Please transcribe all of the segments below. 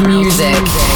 music.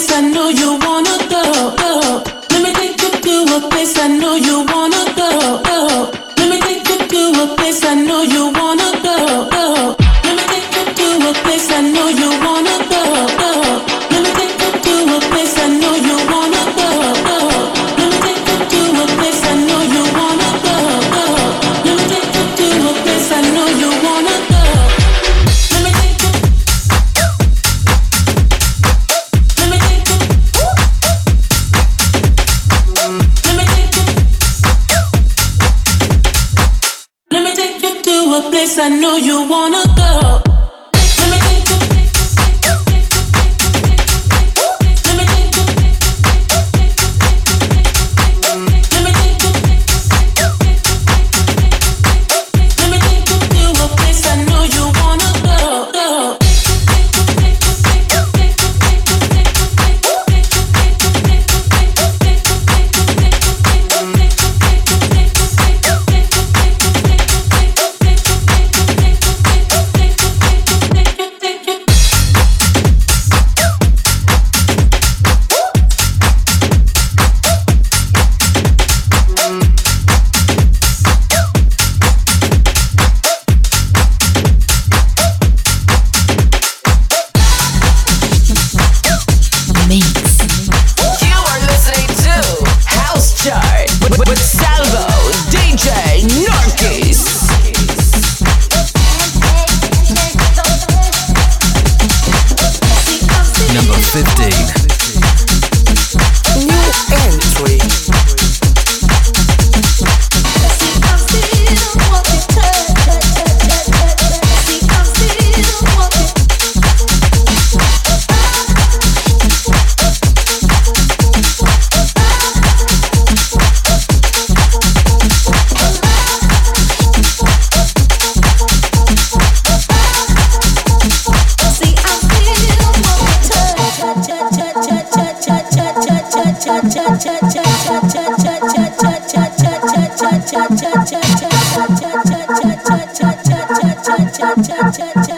place I know you wanna go. go. Let me take you to a place I know you wanna go. go. Let me take you to a place I know you wanna go. cha cha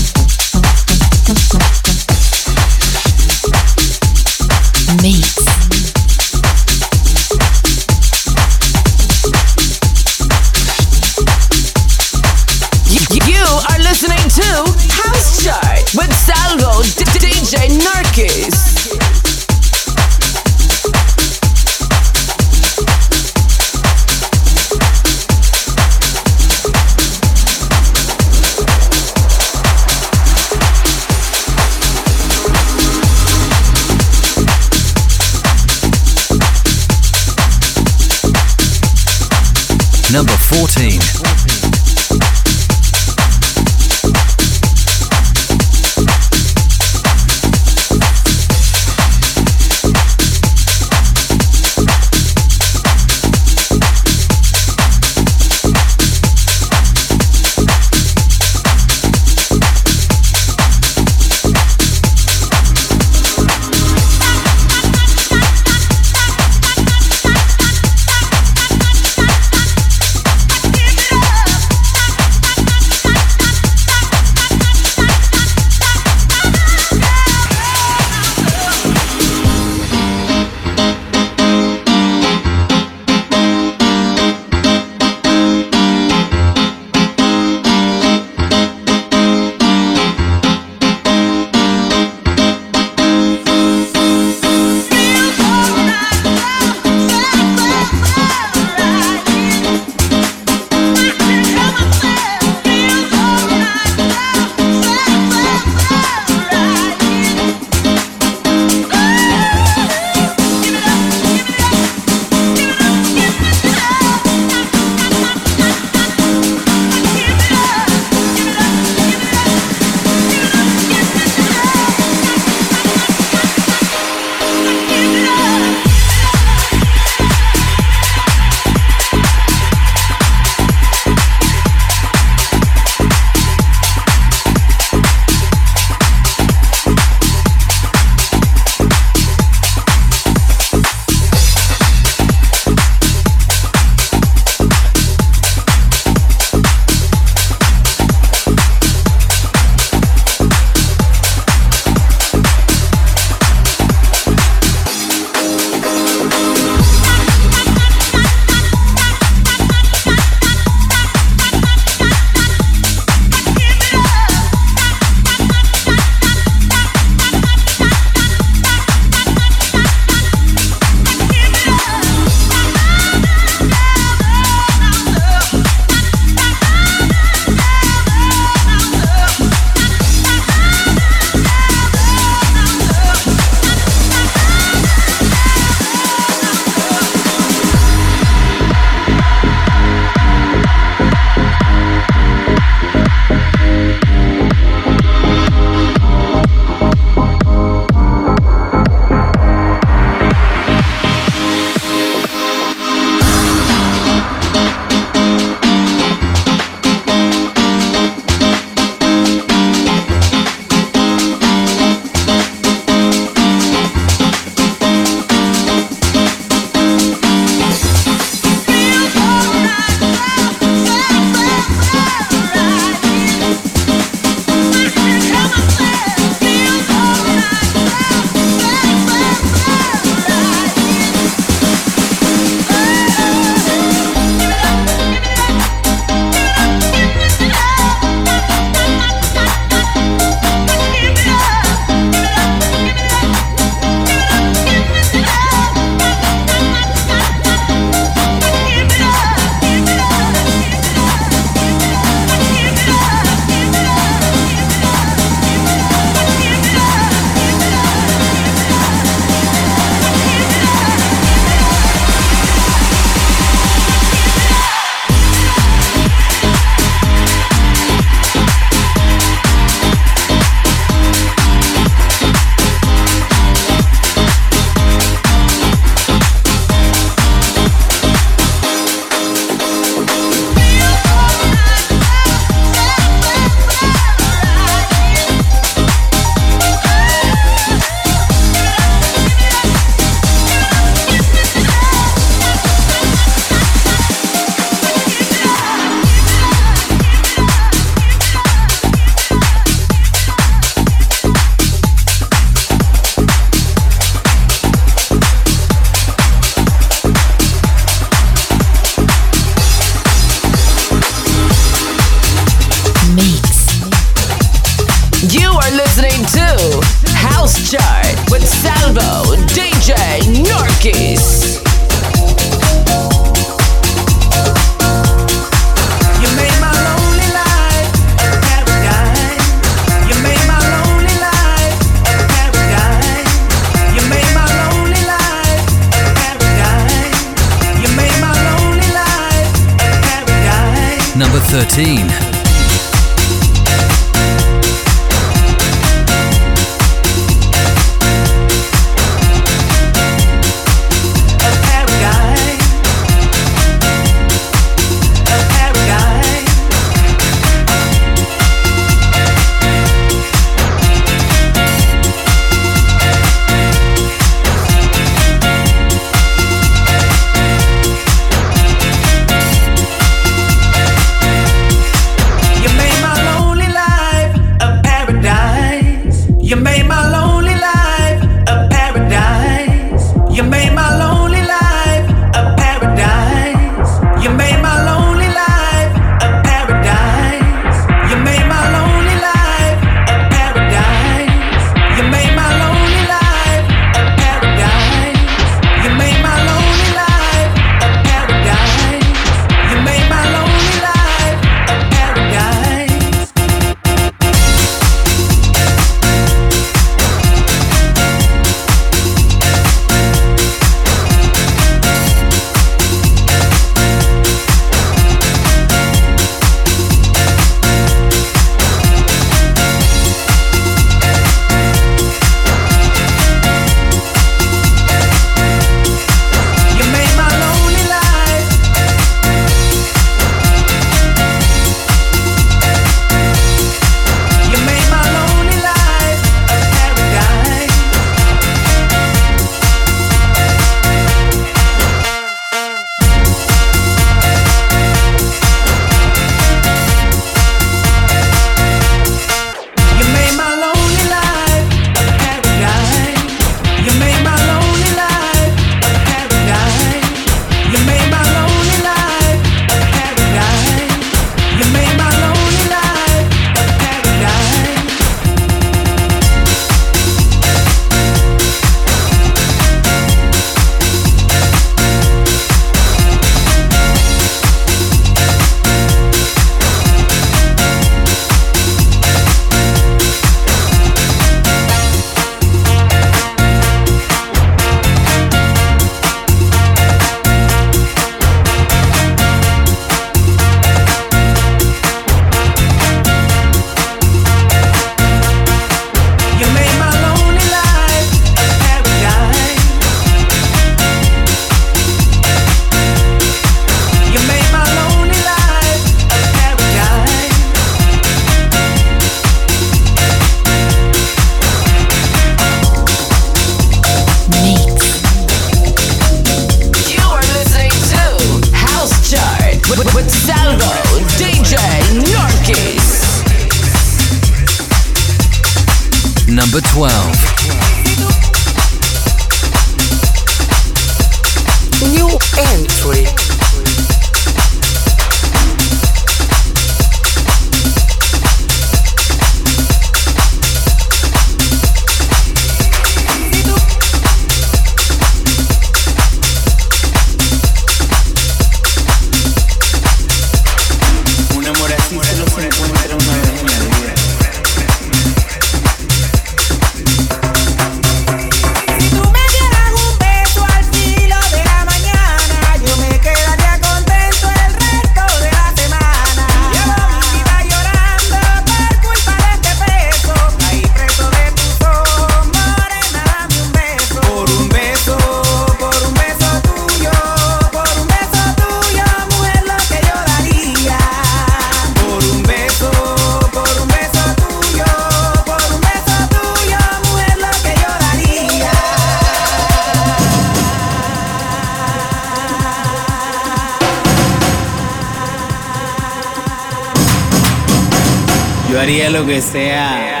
haría lo que sea.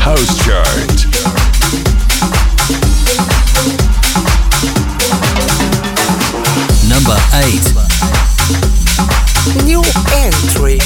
House Chart. Number 8 New entry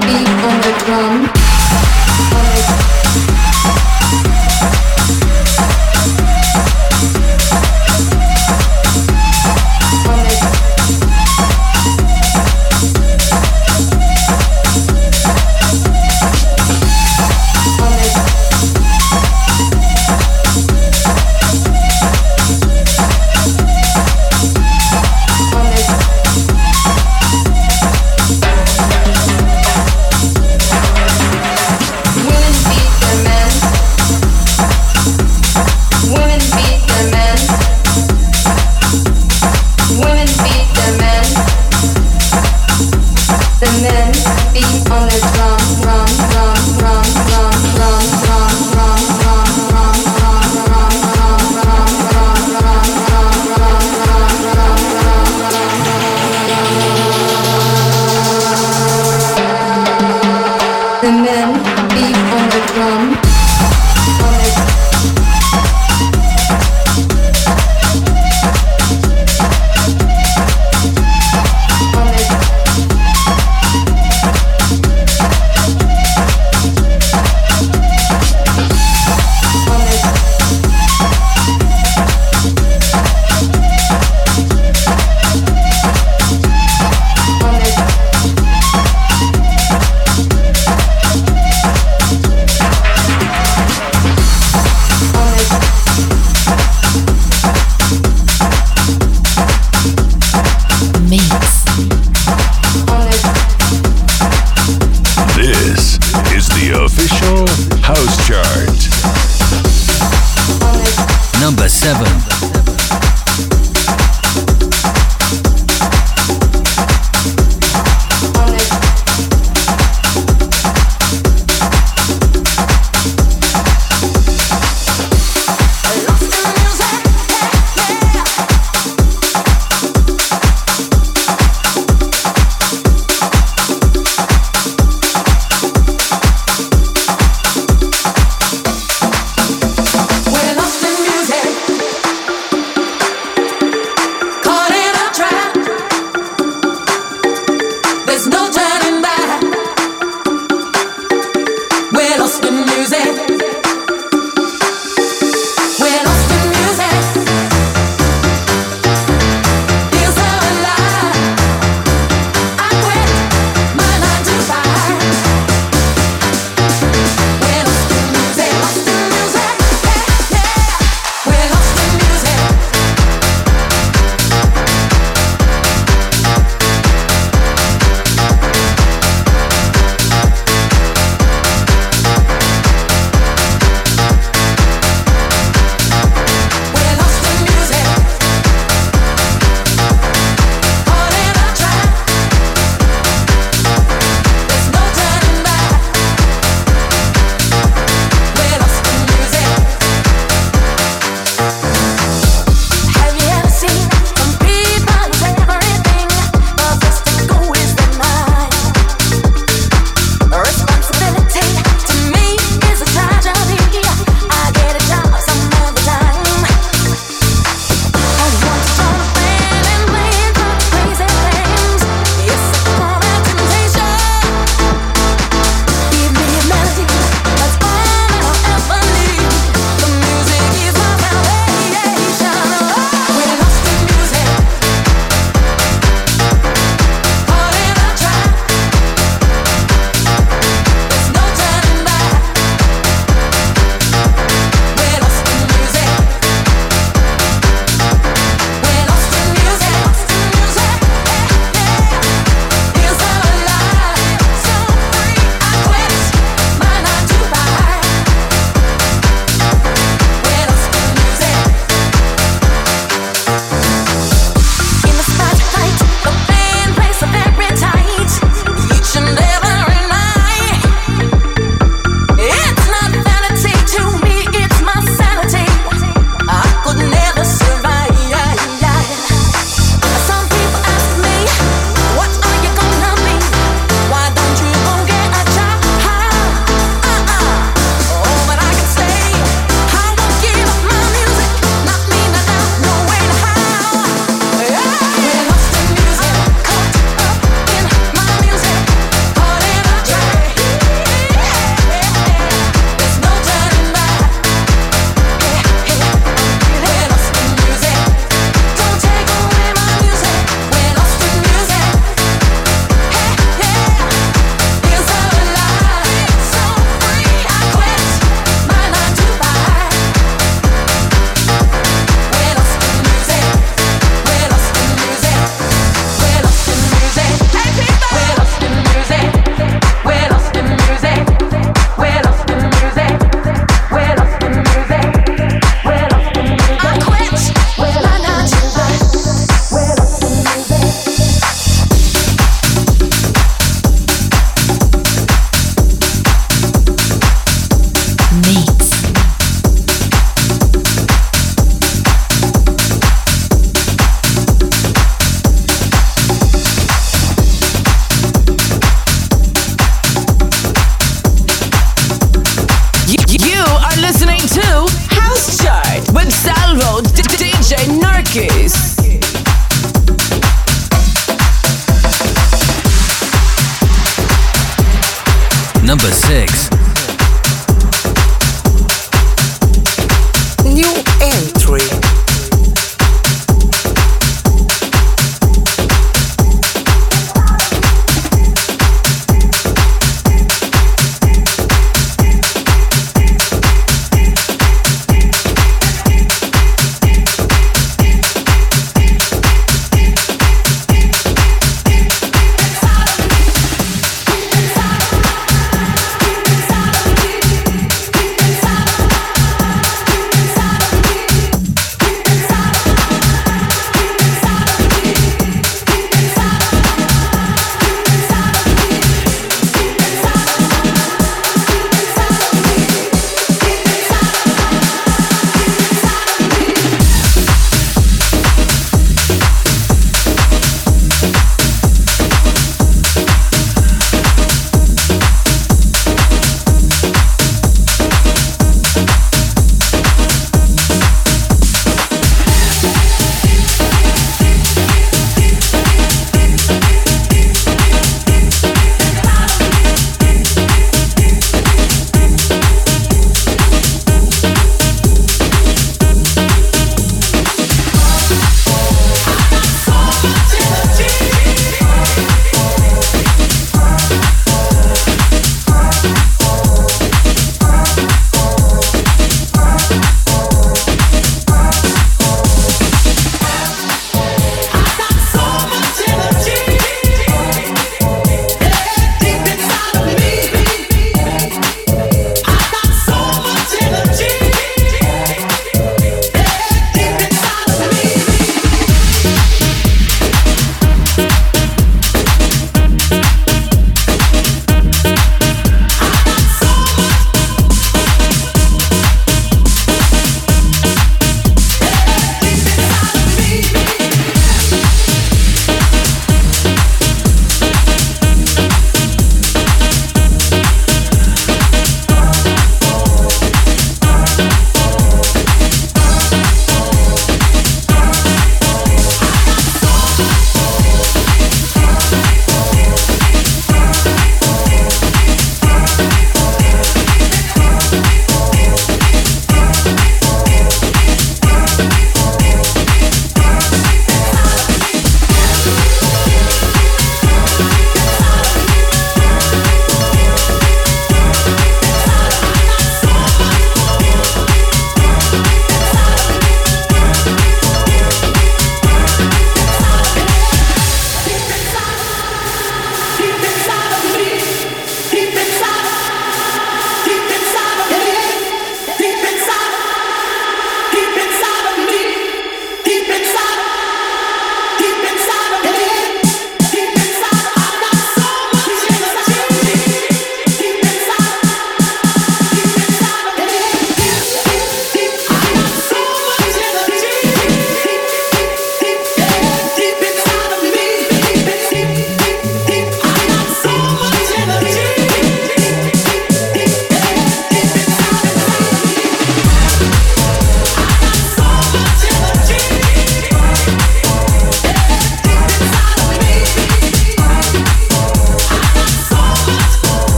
beat on the drum.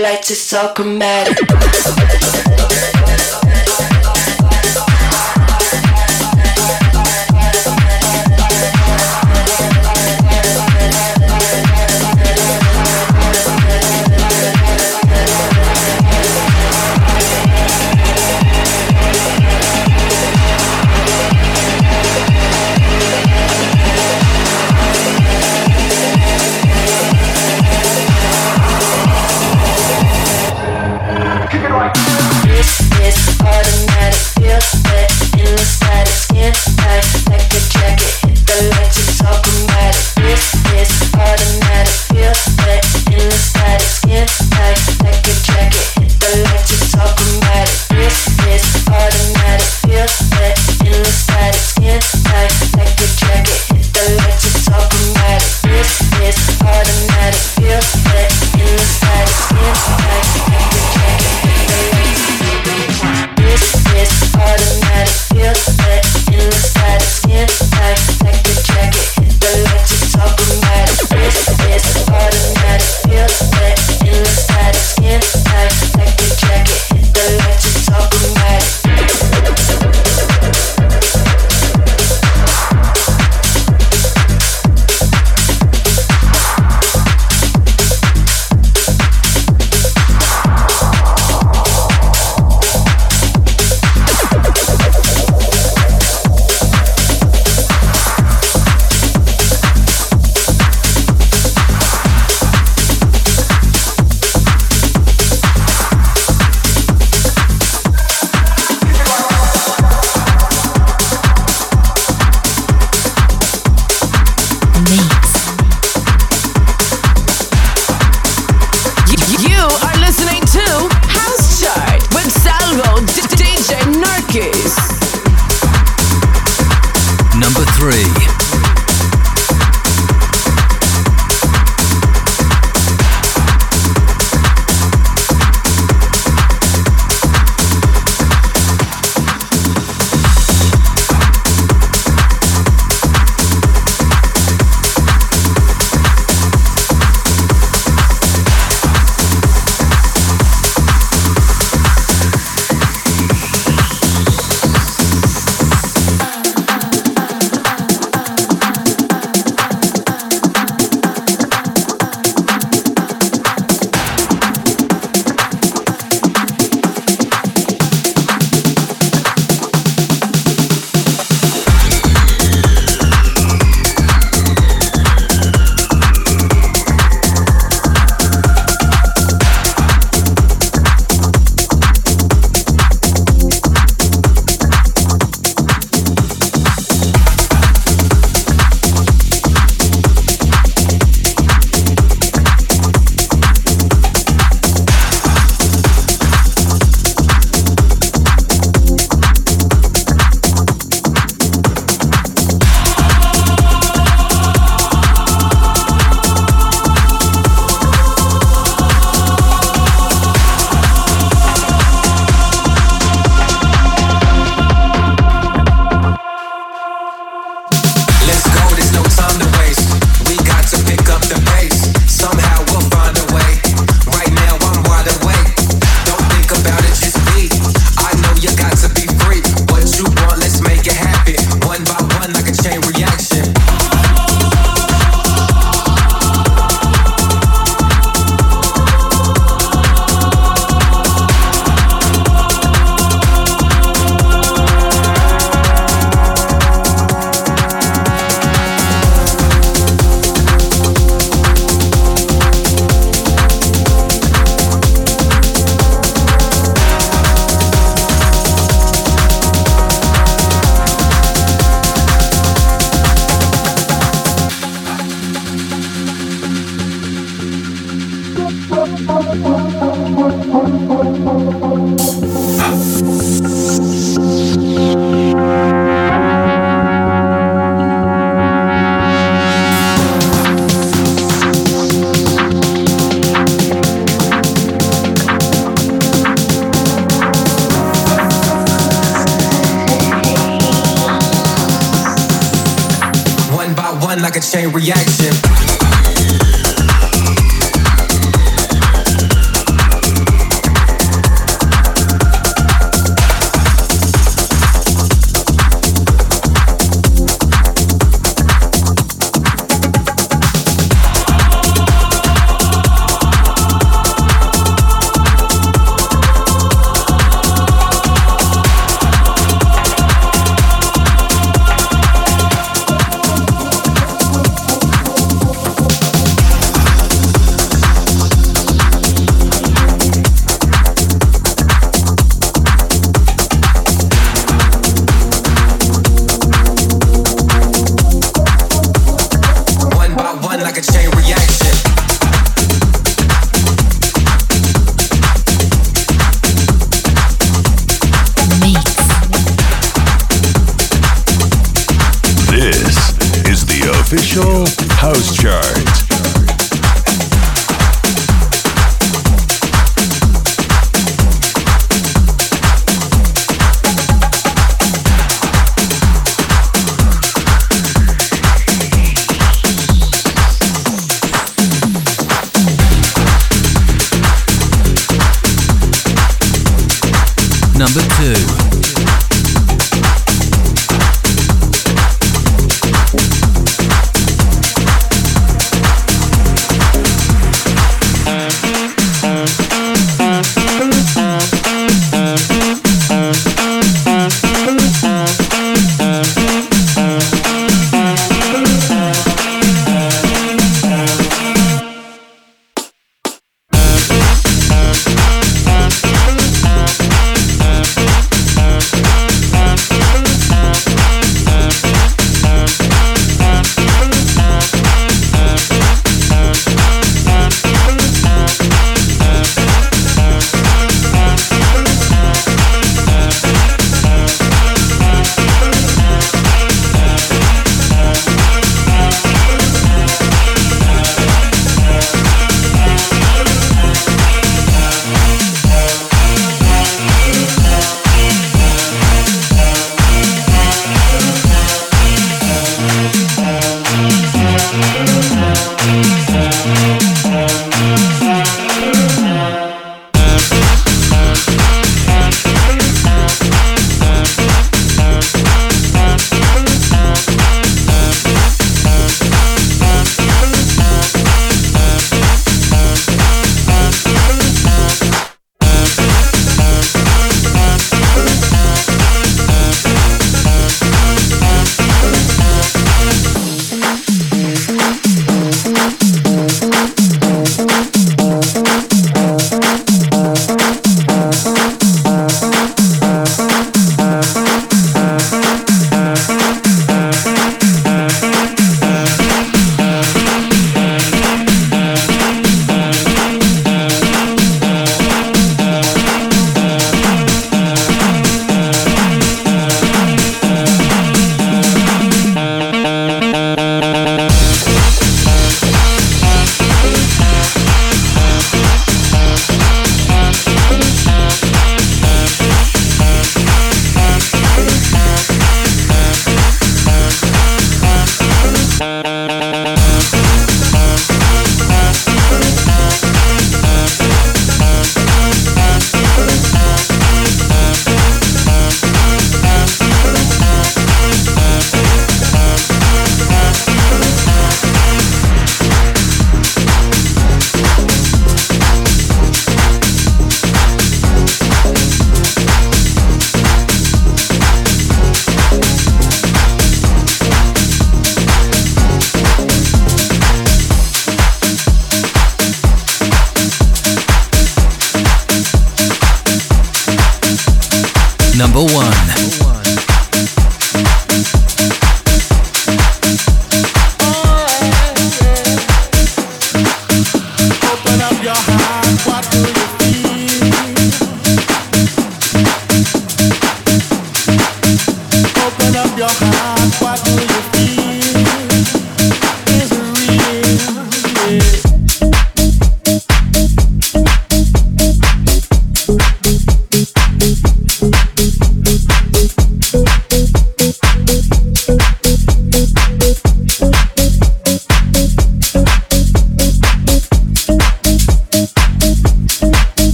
Lights, it's all chromatic.